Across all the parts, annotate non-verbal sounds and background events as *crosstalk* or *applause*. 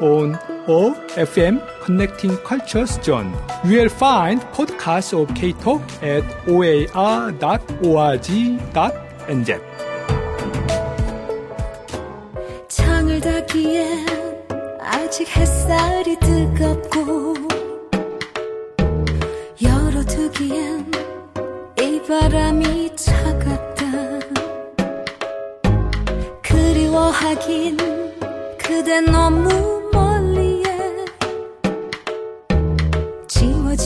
On OFM Connecting Cultures Zone. You will find podcasts of K-Talk at oar.org.nz. 창을 닫기엔 아직 햇살이 뜨겁고 열어두기엔 이 바람이 차갑다 그리워하긴 그대 너무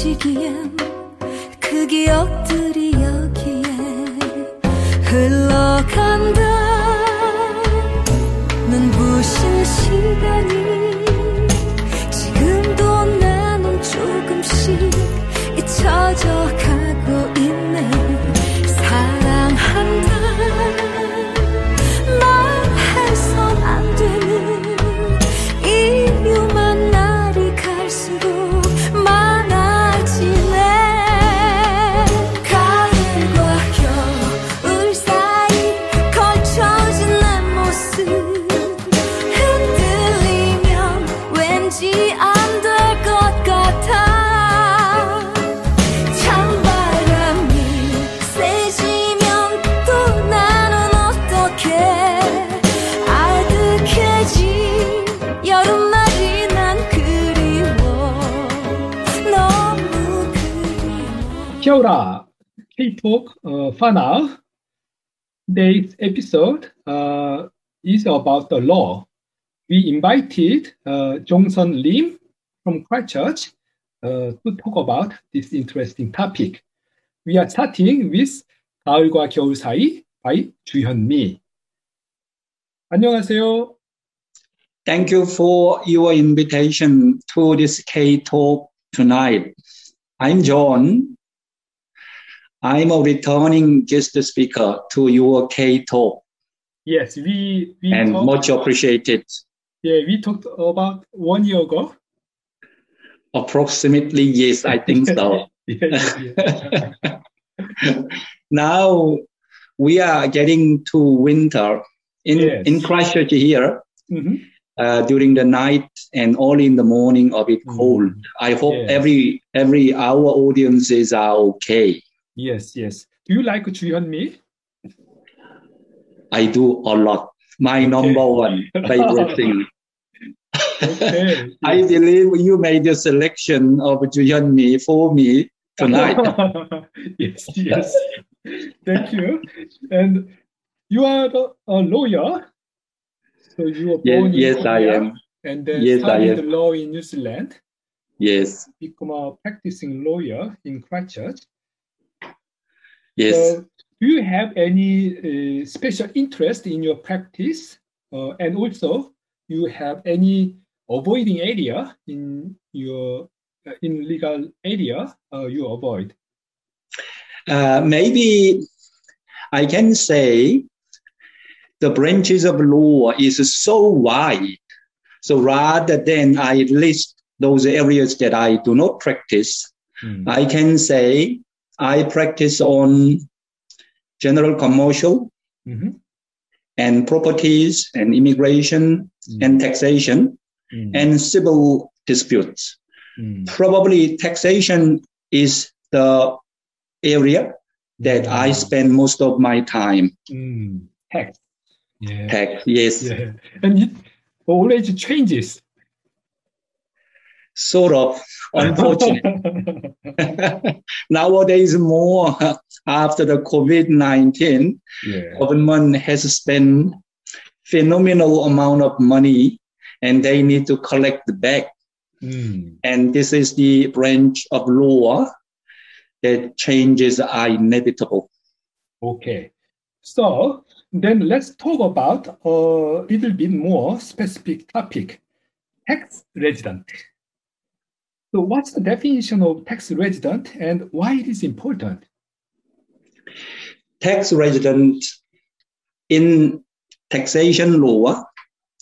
지워지기엔 그 기억들이 여기에 흘러간다. 눈부신 시간이 Kia ora. K-Talk uh, Whanau. Today's episode uh, is about the law. We invited uh, Jongsun Lim from Christchurch uh, to talk about this interesting topic. We are starting with 가을과 겨울 사이 by 주현미. 안녕하세요. Thank you for your invitation to this K Talk tonight. I'm John. I'm a returning guest speaker to your K Talk Yes, we we and much appreciated. yeah we talked about one year ago. Approximately, yes, I think so. *laughs* Yes, yes. *laughs* now we are getting to winter in, in Christchurch here. Mhm. Uh, during the night and early in the morning, a bit Mm. cold. I hope every every our audiences are okay. Yes, yes. Do you like Juhyunmi? I do a lot. My okay. number one favorite *laughs* thing. okay. *laughs* I believe you made a selection of Juhyunmi for me tonight. *laughs* yes, yes. Thank you. And you are a lawyer. So you were born yes, in yes, Korea I am. and then yes, studied law in New Zealand. Yes. Become a practicing lawyer in Christchurch yes. So do you have any uh, special interest in your practice? Uh, and also, you have any avoiding area in your uh, in legal area uh, you avoid? Uh, maybe I can say the branches of law is so wide. So rather than I list those areas that I do not practice, I can say I practice on general commercial Mhm. and properties and immigration and taxation Mm. and civil disputes. Mm. Probably taxation is the area that I spend most of my time. Mm. Tax. Yeah. Tax, yes, Yeah. And it always changes. Sort of unfortunate. *laughs* Nowadays, more after the COVID 19, yeah. government has spent phenomenal amount of money and they need to collect back. Mm. And this is the branch of law that changes are inevitable. Okay. So then let's talk about a little bit more specific topic, tax resident. So what's the definition of tax resident and why it is important? tax resident in taxation law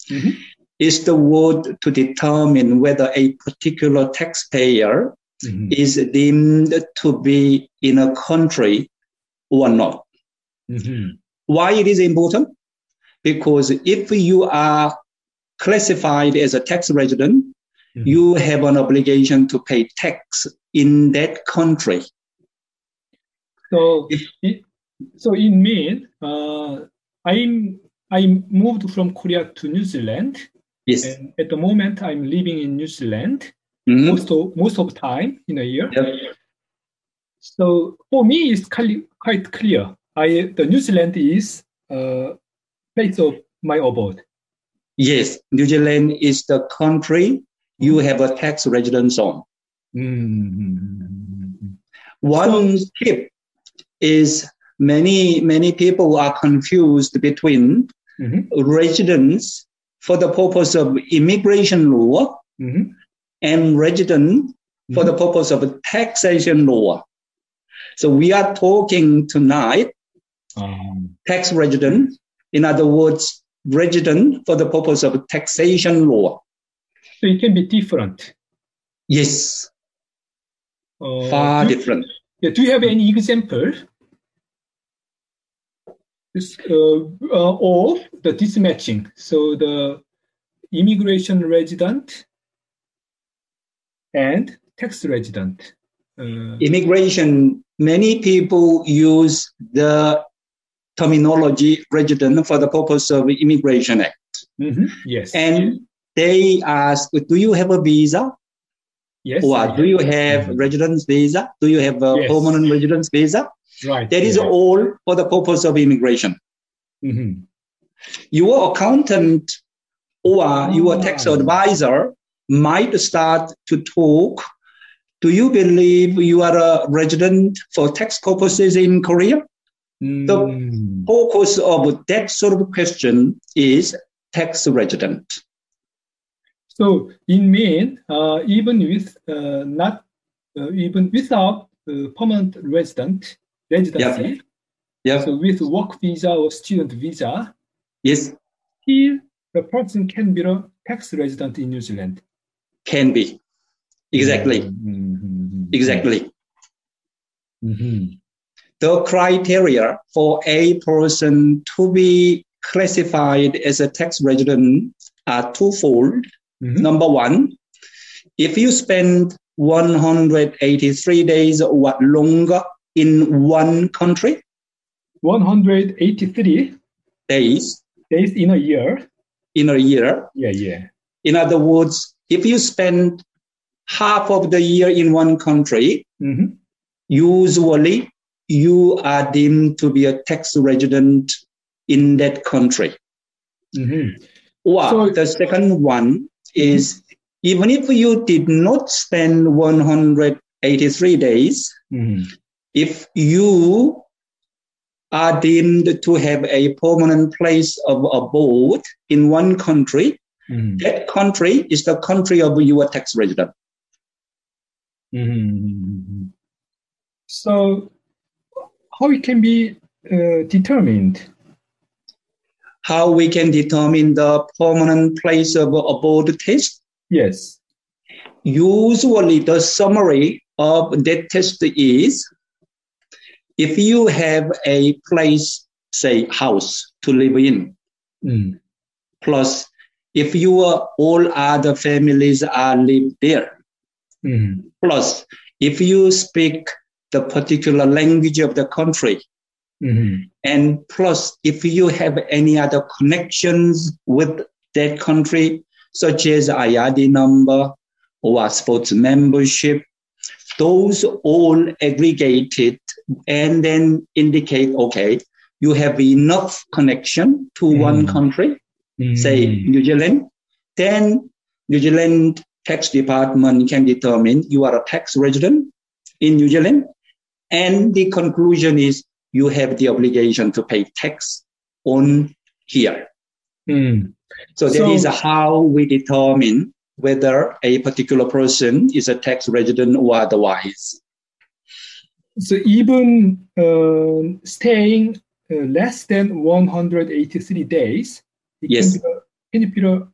Mhm. is the word to determine whether a particular taxpayer Mhm. is deemed to be in a country or not. Mhm. Why it is important? Because if you are classified as a tax resident, Mhm. you have an obligation to pay tax in that country. So it, so it means uh, I'm I moved from Korea to New Zealand, Yes. and at the moment I'm living in New Zealand Mhm. most of most of the time in a year. Yep. So for me, it's quite clear. I the New Zealand is uh, place of my abode. Yes. New Zealand is the country you have a tax residence on. Mm-hmm. One tip is many, many people are confused between Mhm. residence for the purpose of immigration law Mhm. and resident for the purpose of taxation law. So we are talking tonight Um, tax resident, in other words, resident for the purpose of taxation law. So it can be different. Yes, Uh, far do, different. yeah, do you have any example this, uh, uh, of the dismatching? So the immigration resident and tax resident. Uh, Immigration, many people use the terminology resident for the purpose of Immigration Act. mhm, Yes. And they ask, do you have a visa? yes. Or do you have. have residence visa? Do you have a Yes. permanent residence visa? Right. That is yeah. all for the purpose of immigration. Mhm. Your accountant or your tax Ah. advisor might start to talk. Do you believe you are a resident for tax purposes in Korea? Mm. Focus of that sort of question is tax resident. So in means uh, even with uh, not uh, even without uh, permanent resident residency, Yeah. so with work visa or student visa, Yes, still the person can be a tax resident in New Zealand. can be. Exactly. Mhm. Exactly. Mhm. the criteria for a person to be classified as a tax resident are twofold. Mhm. Number one, if you spend 183 days or what longer in one country, 183 days days in a year. in a year, Yeah, yeah. in other words, if you spend half of the year in one country, Mhm. usually you are deemed to be a tax resident in that country. Mhm. Or So- the second one is even if you did not spend 183 days, Mhm. if you are deemed to have a permanent place of abode in one country, Mhm. that country is the country of your tax resident. Mhm. So, how it can be uh, determined? How we can determine the permanent place of abode test? Yes. Usually, the summary of that test is if you have a place, say, house to live in, Mm. plus if your all other families are live there, Mhm. plus if you speak the particular language of the country, Mhm. and plus if you have any other connections with that country, such as IRD number or sports membership, those all aggregated and then indicate, okay, you have enough connection to one Mhm. country, say Mhm. New Zealand, then New Zealand tax department can determine you are a tax resident in New Zealand. And the conclusion is you have the obligation to pay tax on here. Mm. So that So- is how we determine whether a particular person is a tax resident or otherwise. So even uh, staying uh, less than 183 days, Yes. can, be a, can be a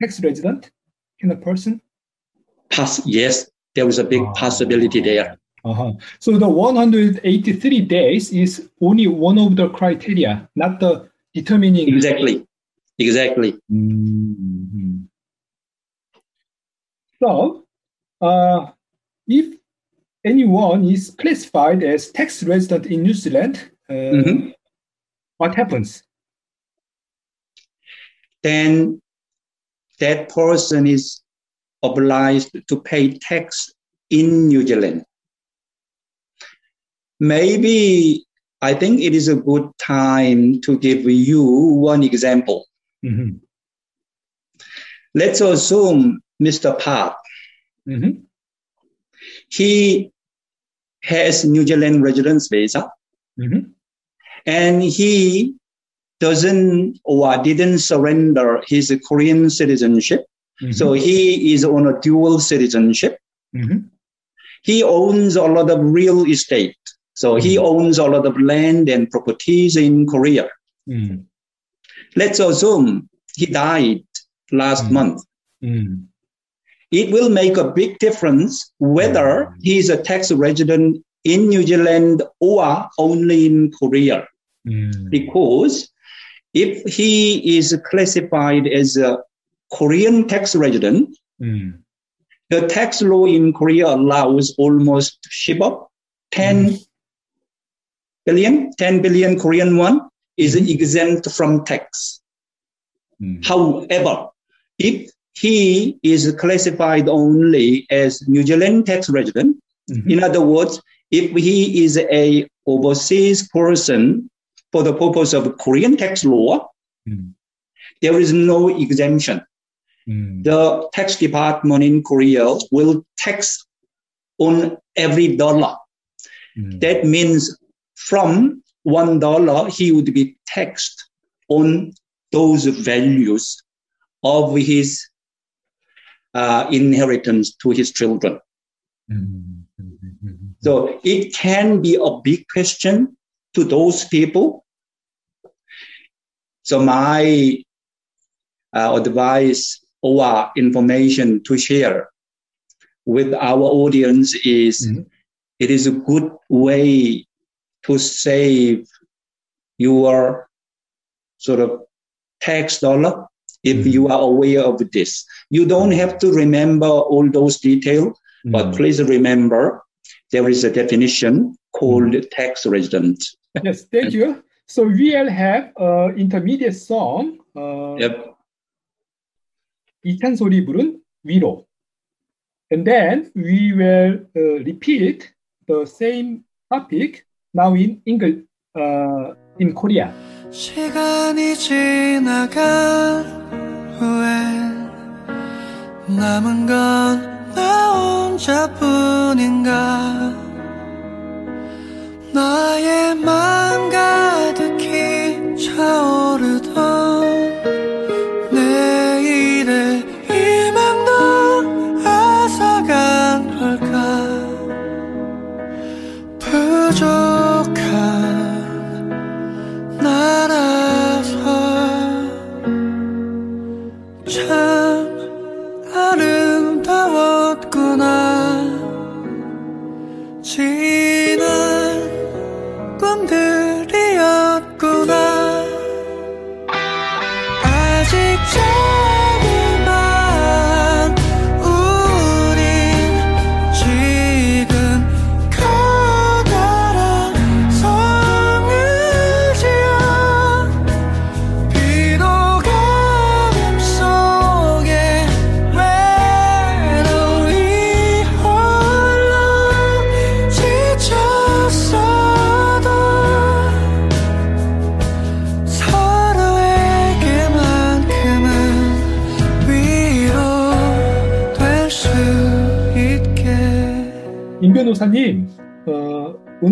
tax resident? Can a person? Pass, yes, there is a big Ah. possibility there. Uh-huh. So the 183 days is only one of the criteria, not the determining. Exactly. Exactly. Mhm. So, uh, if anyone is classified as tax resident in New Zealand, uh, Mhm. what happens? Then that person is obliged to pay tax in New Zealand. Maybe I think it is a good time to give you one example. Mhm. Let's assume Mr. Park, Mhm. he has New Zealand residence visa Mhm. and he doesn't or didn't surrender his Korean citizenship. Mhm. So he is on a dual citizenship. Mhm. He owns a lot of real estate. So he owns a lot of land and properties in Korea. Mhm. Let's assume he died last Mm. month. Mhm. It will make a big difference whether Mm. he is a tax resident in New Zealand or only in Korea. Mhm. Because if he is classified as a Korean tax resident, the tax law in Korea allows almost 10 10 billion, 10 billion Korean won is Mhm. exempt from tax. Mhm. However, if he is classified only as New Zealand tax resident, Mhm. in other words, if he is a overseas person for the purpose of Korean tax law, Mhm. there is no exemption. Mhm. The tax department in Korea will tax on every dollar. Mhm. That means from one dollar, he would be taxed on those values of his uh, inheritance to his children. Mhm. Mhm. So it can be a big question to those people. So my uh, advice or information to share with our audience is Mhm. it is a good way to save your sort of tax dollar if Mhm. you are aware of this. You don't have to remember all those details, but Mhm. please remember there is a definition called tax resident. *laughs* Yes, thank you. So we'll have an intermediate song. 어, Yep. 이찬 소리 부른 위로. And then we will uh, repeat the same topic now in English, uh, in Korea. 시간이 지나간 후엔 남은 건 나 혼자뿐인가 나의 맘 가득히 차오르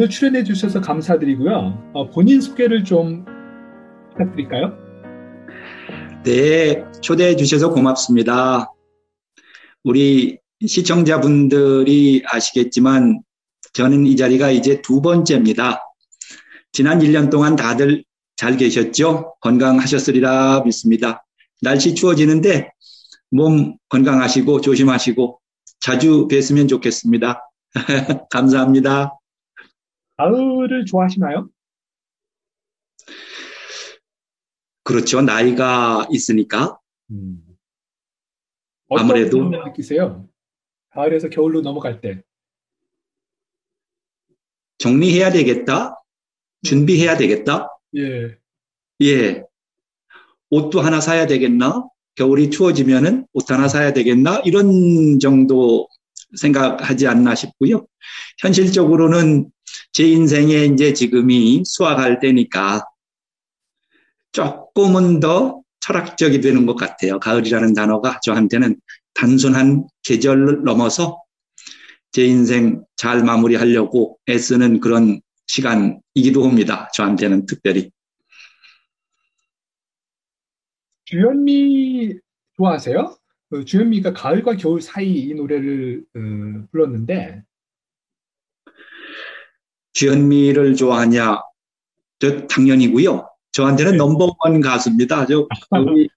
오늘 출연해 주셔서 감사드리고요. 어, 본인 소개를 좀 부탁드릴까요? 네, 초대해 주셔서 고맙습니다. 우리 시청자분들이 아시겠지만 저는 이 자리가 이제 두 번째입니다. 지난 1년 동안 다들 잘 계셨죠? 건강하셨으리라 믿습니다. 날씨 추워지는데 몸 건강하시고 조심하시고 자주 뵀으면 좋겠습니다. *laughs* 감사합니다. 가을을 좋아하시나요? 그렇죠. 나이가 있으니까 음. 아무래도- 느끼세요? 가을에서 겨울로 넘어갈 때. 정리해야 되겠다. 준비해야 되겠다. 예. 예. 옷도 하나 사야 되겠나? 겨울이 추워지면은 옷 하나 사야 되겠나? 이런 정도 생각하지 않나 싶고요. 현실적으로는 제 인생에 이제 지금이 수학할 때니까 조금은 더 철학적이 되는 것 같아요. 가을이라는 단어가 저한테는 단순한 계절을 넘어서 제 인생 잘 마무리하려고 애쓰는 그런 시간이기도 합니다. 저한테는 특별히. 주현미 좋아하세요? 그 주현미가 가을과 겨울 사이 이 노래를 어, 불렀는데 주현미를 좋아하냐? 저 당연히고요. 저한테는 네. 넘버원 가수입니다. 저 여기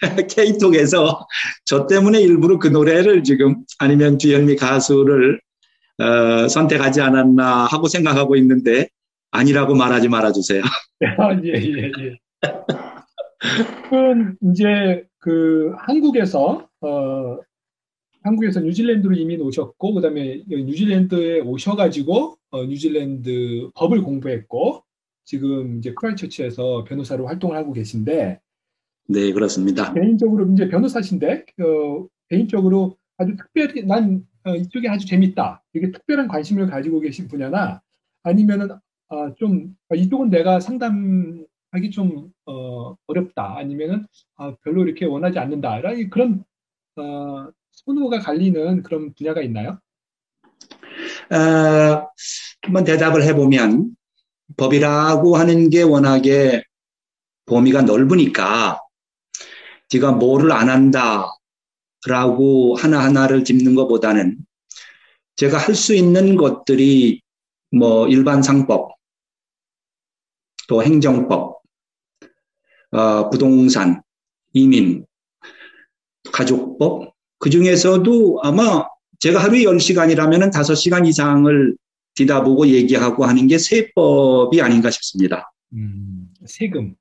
*laughs* K톡에서 저 때문에 일부러 그 노래를 지금 아니면 주현미 가수를 어, 선택하지 않았나 하고 생각하고 있는데 아니라고 말하지 말아주세요. *laughs* 아, 예, 예, 예. 그건 이제 그 한국에서 어 한국에서 뉴질랜드로 이민 오셨고 그다음에 뉴질랜드에 오셔가지고 어, 뉴질랜드 법을 공부했고 지금 이제 크라이처치에서 변호사로 활동을 하고 계신데 네, 그렇습니다. 개인적으로 이제 변호사신데 어, 개인적으로 아주 특별히 난 어, 이쪽이 아주 재밌다 이게 특별한 관심을 가지고 계신 분야나 아니면은 아, 좀 아, 이쪽은 내가 상담하기 좀 어, 어렵다 아니면은 아, 별로 이렇게 원하지 않는다 라는 그런 어, 선호가 갈리는 그런 분야가 있나요? 어, 한번 대답을 해보면 법이라고 하는 게 워낙에 범위가 넓으니까 제가 뭐를 안 한다라고 하나하나를 짚는 것보다는 제가 할 수 있는 것들이 뭐 일반 상법, 또 행정법, 어, 부동산, 이민, 가족법, 그 중에서도 아마 제가 하루에 10시간이라면 5시간 이상을 뒤다보고 얘기하고 하는 게 세법이 아닌가 싶습니다. 음, 세금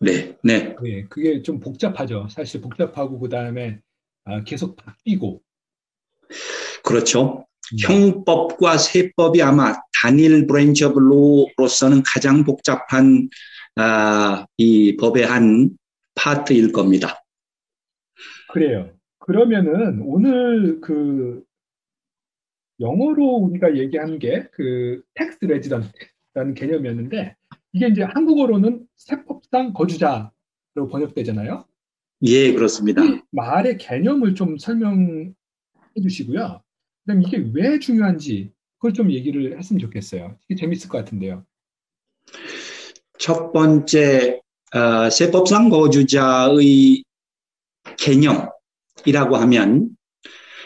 네, 네. 예, 그게 좀 복잡하죠. 사실 복잡하고 그 다음에 아, 계속 바뀌고 그렇죠. 음. 형법과 세법이 아마 단일 branch of law로서는 가장 복잡한 아, 이 법의 한 파트일 겁니다. 그래요. 그러면은 오늘 그 영어로 우리가 얘기한 게 그 tax resident라는 개념이었는데 이게 이제 한국어로는 세법상 거주자로 번역되잖아요. 예, 그렇습니다. 이 말의 개념을 좀 설명해 주시고요. 그다음 이게 왜 중요한지 그걸 좀 얘기를 했으면 좋겠어요. 이게 재밌을 것 같은데요. 첫 번째, 어, 세법상 거주자의 개념 이라고 하면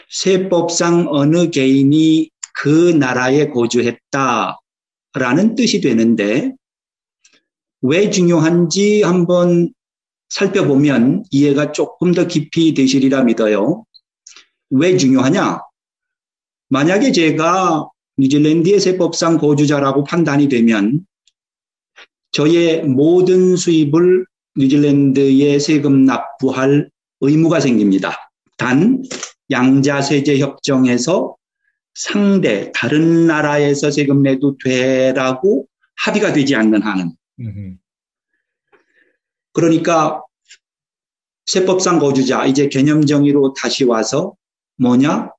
세법상 어느 개인이 그 나라에 거주했다 라는 뜻이 되는데 왜 중요한지 한번 살펴보면 이해가 조금 더 깊이 되시리라 믿어요. 왜 중요하냐? 만약에 제가 뉴질랜드의 세법상 거주자라고 판단이 되면 저의 모든 수입을 뉴질랜드에 세금 납부할 의무가 생깁니다. 단 양자세제 협정에서 상대 다른 나라에서 세금 내도 되라고 합의가 되지 않는 한은 음흠. 그러니까 세법상 거주자 이제 개념 정의로 다시 와서 뭐냐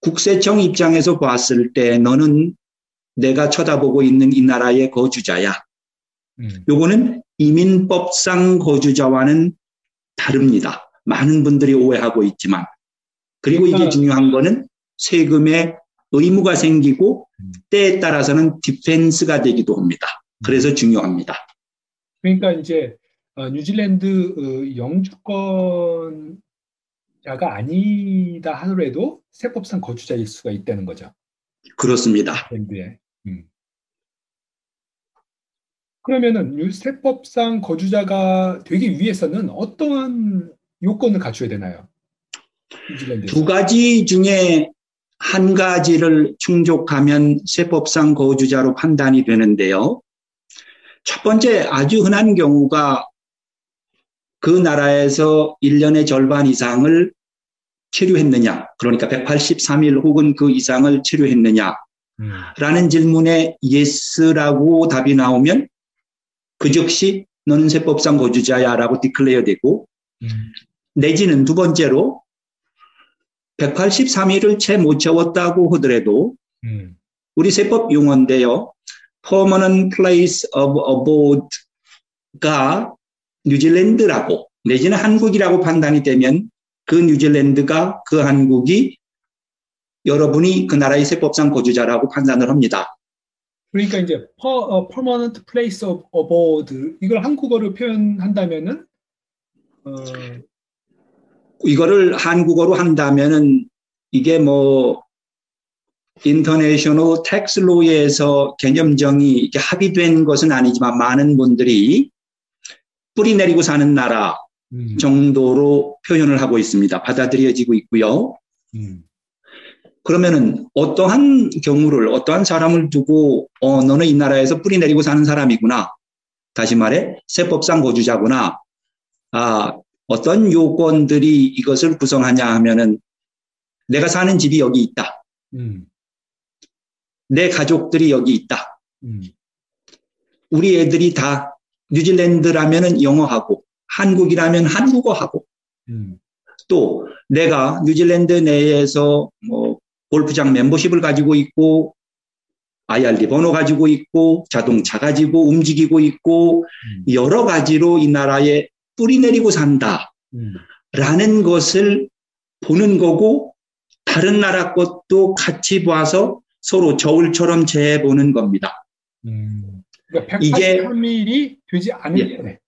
국세청 입장에서 봤을 때 너는 내가 쳐다보고 있는 이 나라의 거주자야. 음. 요거는 이민법상 거주자와는 다릅니다. 많은 분들이 오해하고 있지만. 그리고 이게 그러니까- 중요한 거는 세금의 의무가 생기고 음. 때에 따라서는 디펜스가 되기도 합니다. 그래서 중요합니다. 그러니까 이제 어, 뉴질랜드 어, 영주권자가 아니다 하더라도 세법상 거주자일 수가 있다는 거죠. 그렇습니다. 랜드에. 음. 그러면은 이 세법상 거주자가 되기 위해서는 어떠한 요건을 갖춰야 되나요? 뉴질랜드에서. 두 가지 중에 한 가지를 충족하면 세법상 거주자로 판단이 되는데요. 첫 번째 아주 흔한 경우가 그 나라에서 1년의 절반 이상을 체류했느냐, 그러니까 183일 혹은 그 이상을 체류했느냐, 음. 라는 질문에 yes라고 답이 나오면 그 즉시 너는 세법상 거주자야 라고 디클레어 되고 음. 내지는 두 번째로 183일을 채 못 채웠다고 하더라도 음. 우리 세법 용어인데요. permanent place of abode가 뉴질랜드라고 내지는 한국이라고 판단이 되면 그 뉴질랜드가 그 한국이 여러분이 그 나라의 세법상 거주자라고 판단을 합니다. 그러니까 이제 per, 어, permanent place of abode 이걸 한국어로 표현한다면은 어, 이거를 한국어로 한다면은 이게 뭐 international tax law에서 개념정의 이렇게 합의된 것은 아니지만 많은 분들이 뿌리 내리고 사는 나라 음. 정도로 표현을 하고 있습니다. 받아들여지고 있고요. 음. 그러면은 어떠한 경우를 어떠한 사람을 두고 어 너는 이 나라에서 뿌리 내리고 사는 사람이구나. 다시 말해 세법상 거주자구나. 아 어떤 요건들이 이것을 구성하냐 하면은 내가 사는 집이 여기 있다. 음. 내 가족들이 여기 있다. 음. 우리 애들이 다 뉴질랜드라면은 영어하고 한국이라면 한국어하고 음. 또 내가 뉴질랜드 내에서 뭐 골프장 멤버십을 가지고 있고 IRD 번호 가지고 있고 자동차 가지고 움직이고 있고 음. 여러 가지로 이 나라에 뿌리 내리고 산다 라는 음. 것을 보는 거고 다른 나라 것도 같이 봐서 서로 저울처럼 재보는 겁니다. 음. 그러니까 이게- 183일이 되지 않을 예. 때.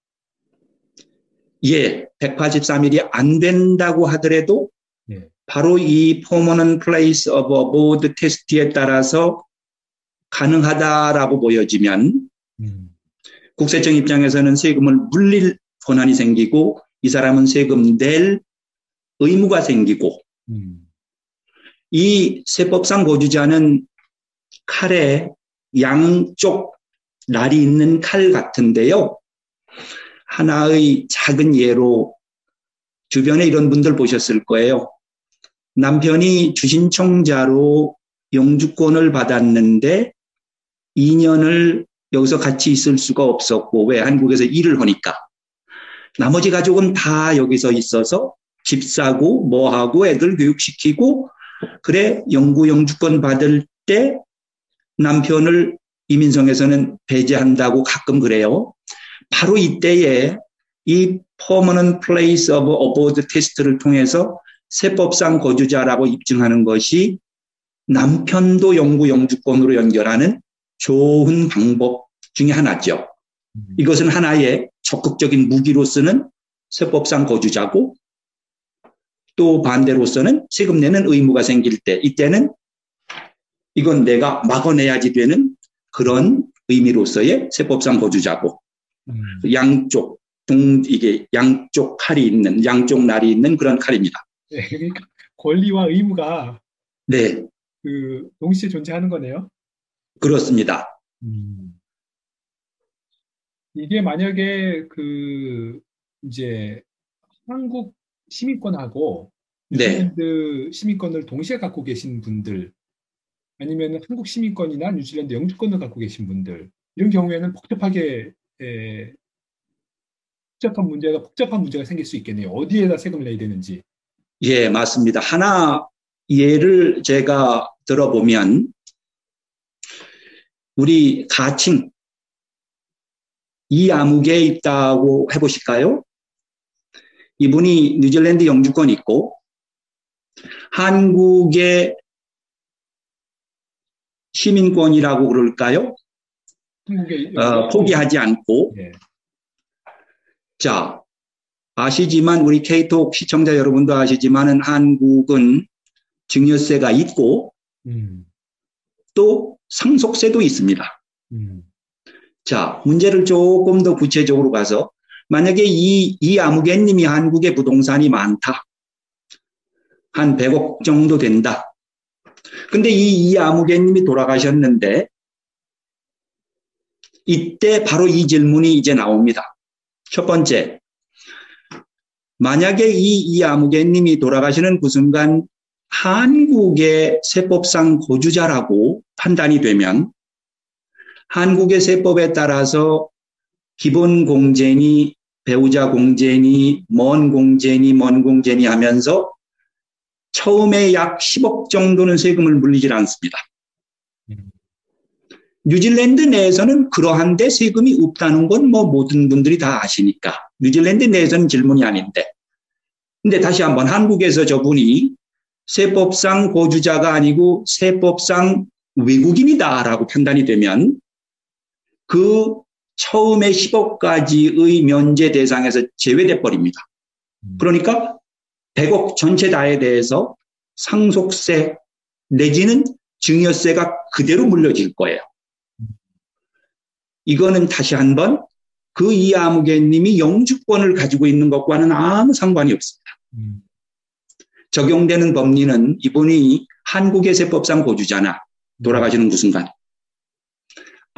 예, 183일이 안 된다고 하더라도 예. 바로 이 permanent place of abode 테스트에 따라서 가능하다라고 보여지면 음. 국세청 입장에서는 세금을 물릴 권한이 생기고 이 사람은 세금 낼 의무가 생기고 음. 이 세법상 거주자는 칼에 양쪽 날이 있는 칼 같은데요. 하나의 작은 예로 주변에 이런 분들 보셨을 거예요. 남편이 주신청자로 영주권을 받았는데 2년을 여기서 같이 있을 수가 없었고 왜 한국에서 일을 하니까 나머지 가족은 다 여기서 있어서 집 사고 뭐 하고 애들 교육시키고 그래 영구 영주권 받을 때 남편을 이민성에서는 배제한다고 가끔 그래요. 바로 이때에 이 permanent place of abode 테스트를 통해서 세법상 거주자라고 입증하는 것이 남편도 영구 영주권으로 연결하는 좋은 방법 중에 하나죠. 음. 이것은 하나의 적극적인 무기로 쓰는 세법상 거주자고 또 반대로서는 세금 내는 의무가 생길 때 이때는 이건 내가 막아내야지 되는 그런 의미로서의 세법상 거주자고 음. 양쪽 동 이게 양쪽 칼이 있는 양쪽 날이 있는 그런 칼입니다. 네, 그러니까 권리와 의무가 네, 그 동시에 존재하는 거네요. 그렇습니다. 음. 이게 만약에 그 이제 한국 시민권하고 네. 뉴질랜드 시민권을 동시에 갖고 계신 분들 아니면 한국 시민권이나 뉴질랜드 영주권을 갖고 계신 분들 이런 경우에는 복잡하게 에, 복잡한 문제가 복잡한 문제가 생길 수 있겠네요. 어디에다 세금을 내야 되는지. 예, 맞습니다. 하나 예를 제가 들어보면 우리 가칭 이 암흑에 있다고 해보실까요? 이분이 뉴질랜드 영주권 있고 한국의 시민권이라고 그럴까요? 어, 포기하지 않고 예. 자 아시지만 우리 케이톡 시청자 여러분도 아시지만은 한국은 증여세가 있고 음. 또 상속세도 있습니다. 음. 자, 문제를 조금 더 구체적으로 가서 만약에 이, 이 아무개님이 한국에 부동산이 많다. 한 100억 정도 된다. 근데 이, 이 아무개님이 돌아가셨는데 이때 바로 이 질문이 이제 나옵니다. 첫 번째, 만약에 이, 이 아무개님이 돌아가시는 그 순간 한국의 세법상 거주자라고 판단이 되면 한국의 세법에 따라서 기본 공제니 배우자 공제니 먼 공제니 먼 공제니 하면서 처음에 약 10억 정도는 세금을 물리질 않습니다. 뉴질랜드 내에서는 그러한데 세금이 없다는 건 뭐 모든 분들이 다 아시니까. 뉴질랜드 내에서는 질문이 아닌데. 근데 다시 한번 한국에서 저분이 세법상 거주자가 아니고 세법상 외국인이다라고 판단이 되면 그 처음에 10억까지의 면제 대상에서 제외돼 버립니다. 그러니까 100억 전체 다에 대해서 상속세 내지는 증여세가 그대로 물려질 거예요. 이거는 다시 한번 그 이아무개님이 영주권을 가지고 있는 것과는 아무 상관이 없습니다. 음. 적용되는 법리는 이분이 한국의 세법상 거주자나 돌아가시는 그 순간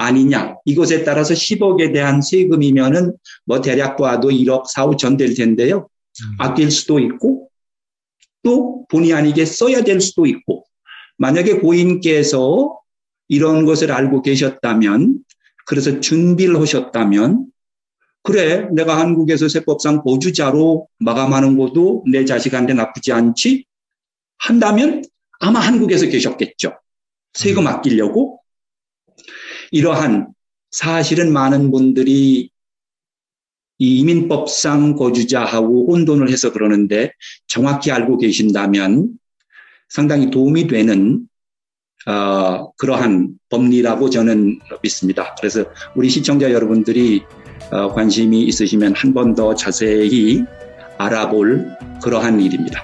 아니냐 이것에 따라서 10억에 대한 세금이면은 뭐 대략 봐도 1억 4, 5천 될 텐데요. 음. 아낄 수도 있고 또 본의 아니게 써야 될 수도 있고 만약에 고인께서 이런 것을 알고 계셨다면 그래서 준비를 하셨다면 그래 내가 한국에서 세법상 보주자로 마감하는 것도 내 자식한테 나쁘지 않지 한다면 아마 한국에서 계셨겠죠. 세금 아끼려고 이러한 사실은 많은 분들이 이 이민법상 거주자하고 혼돈을 해서 그러는데 정확히 알고 계신다면 상당히 도움이 되는 어, 그러한 법리라고 저는 믿습니다. 그래서 우리 시청자 여러분들이 어, 관심이 있으시면 한 번 더 자세히 알아볼 그러한 일입니다.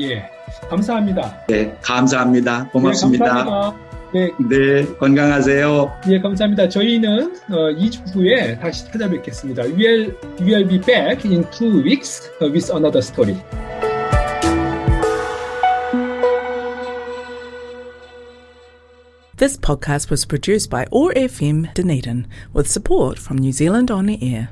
예. 감사합니다. 네, 감사합니다. 고맙습니다. 네, 감사합니다. 네, 네, 건강하세요. 예, 감사합니다. 저희는 어, 2주 후에 다시 찾아뵙겠습니다. We'll, we'll be back in two weeks with another story. This podcast was produced by OAR FM Dunedin with support from New Zealand On the Air.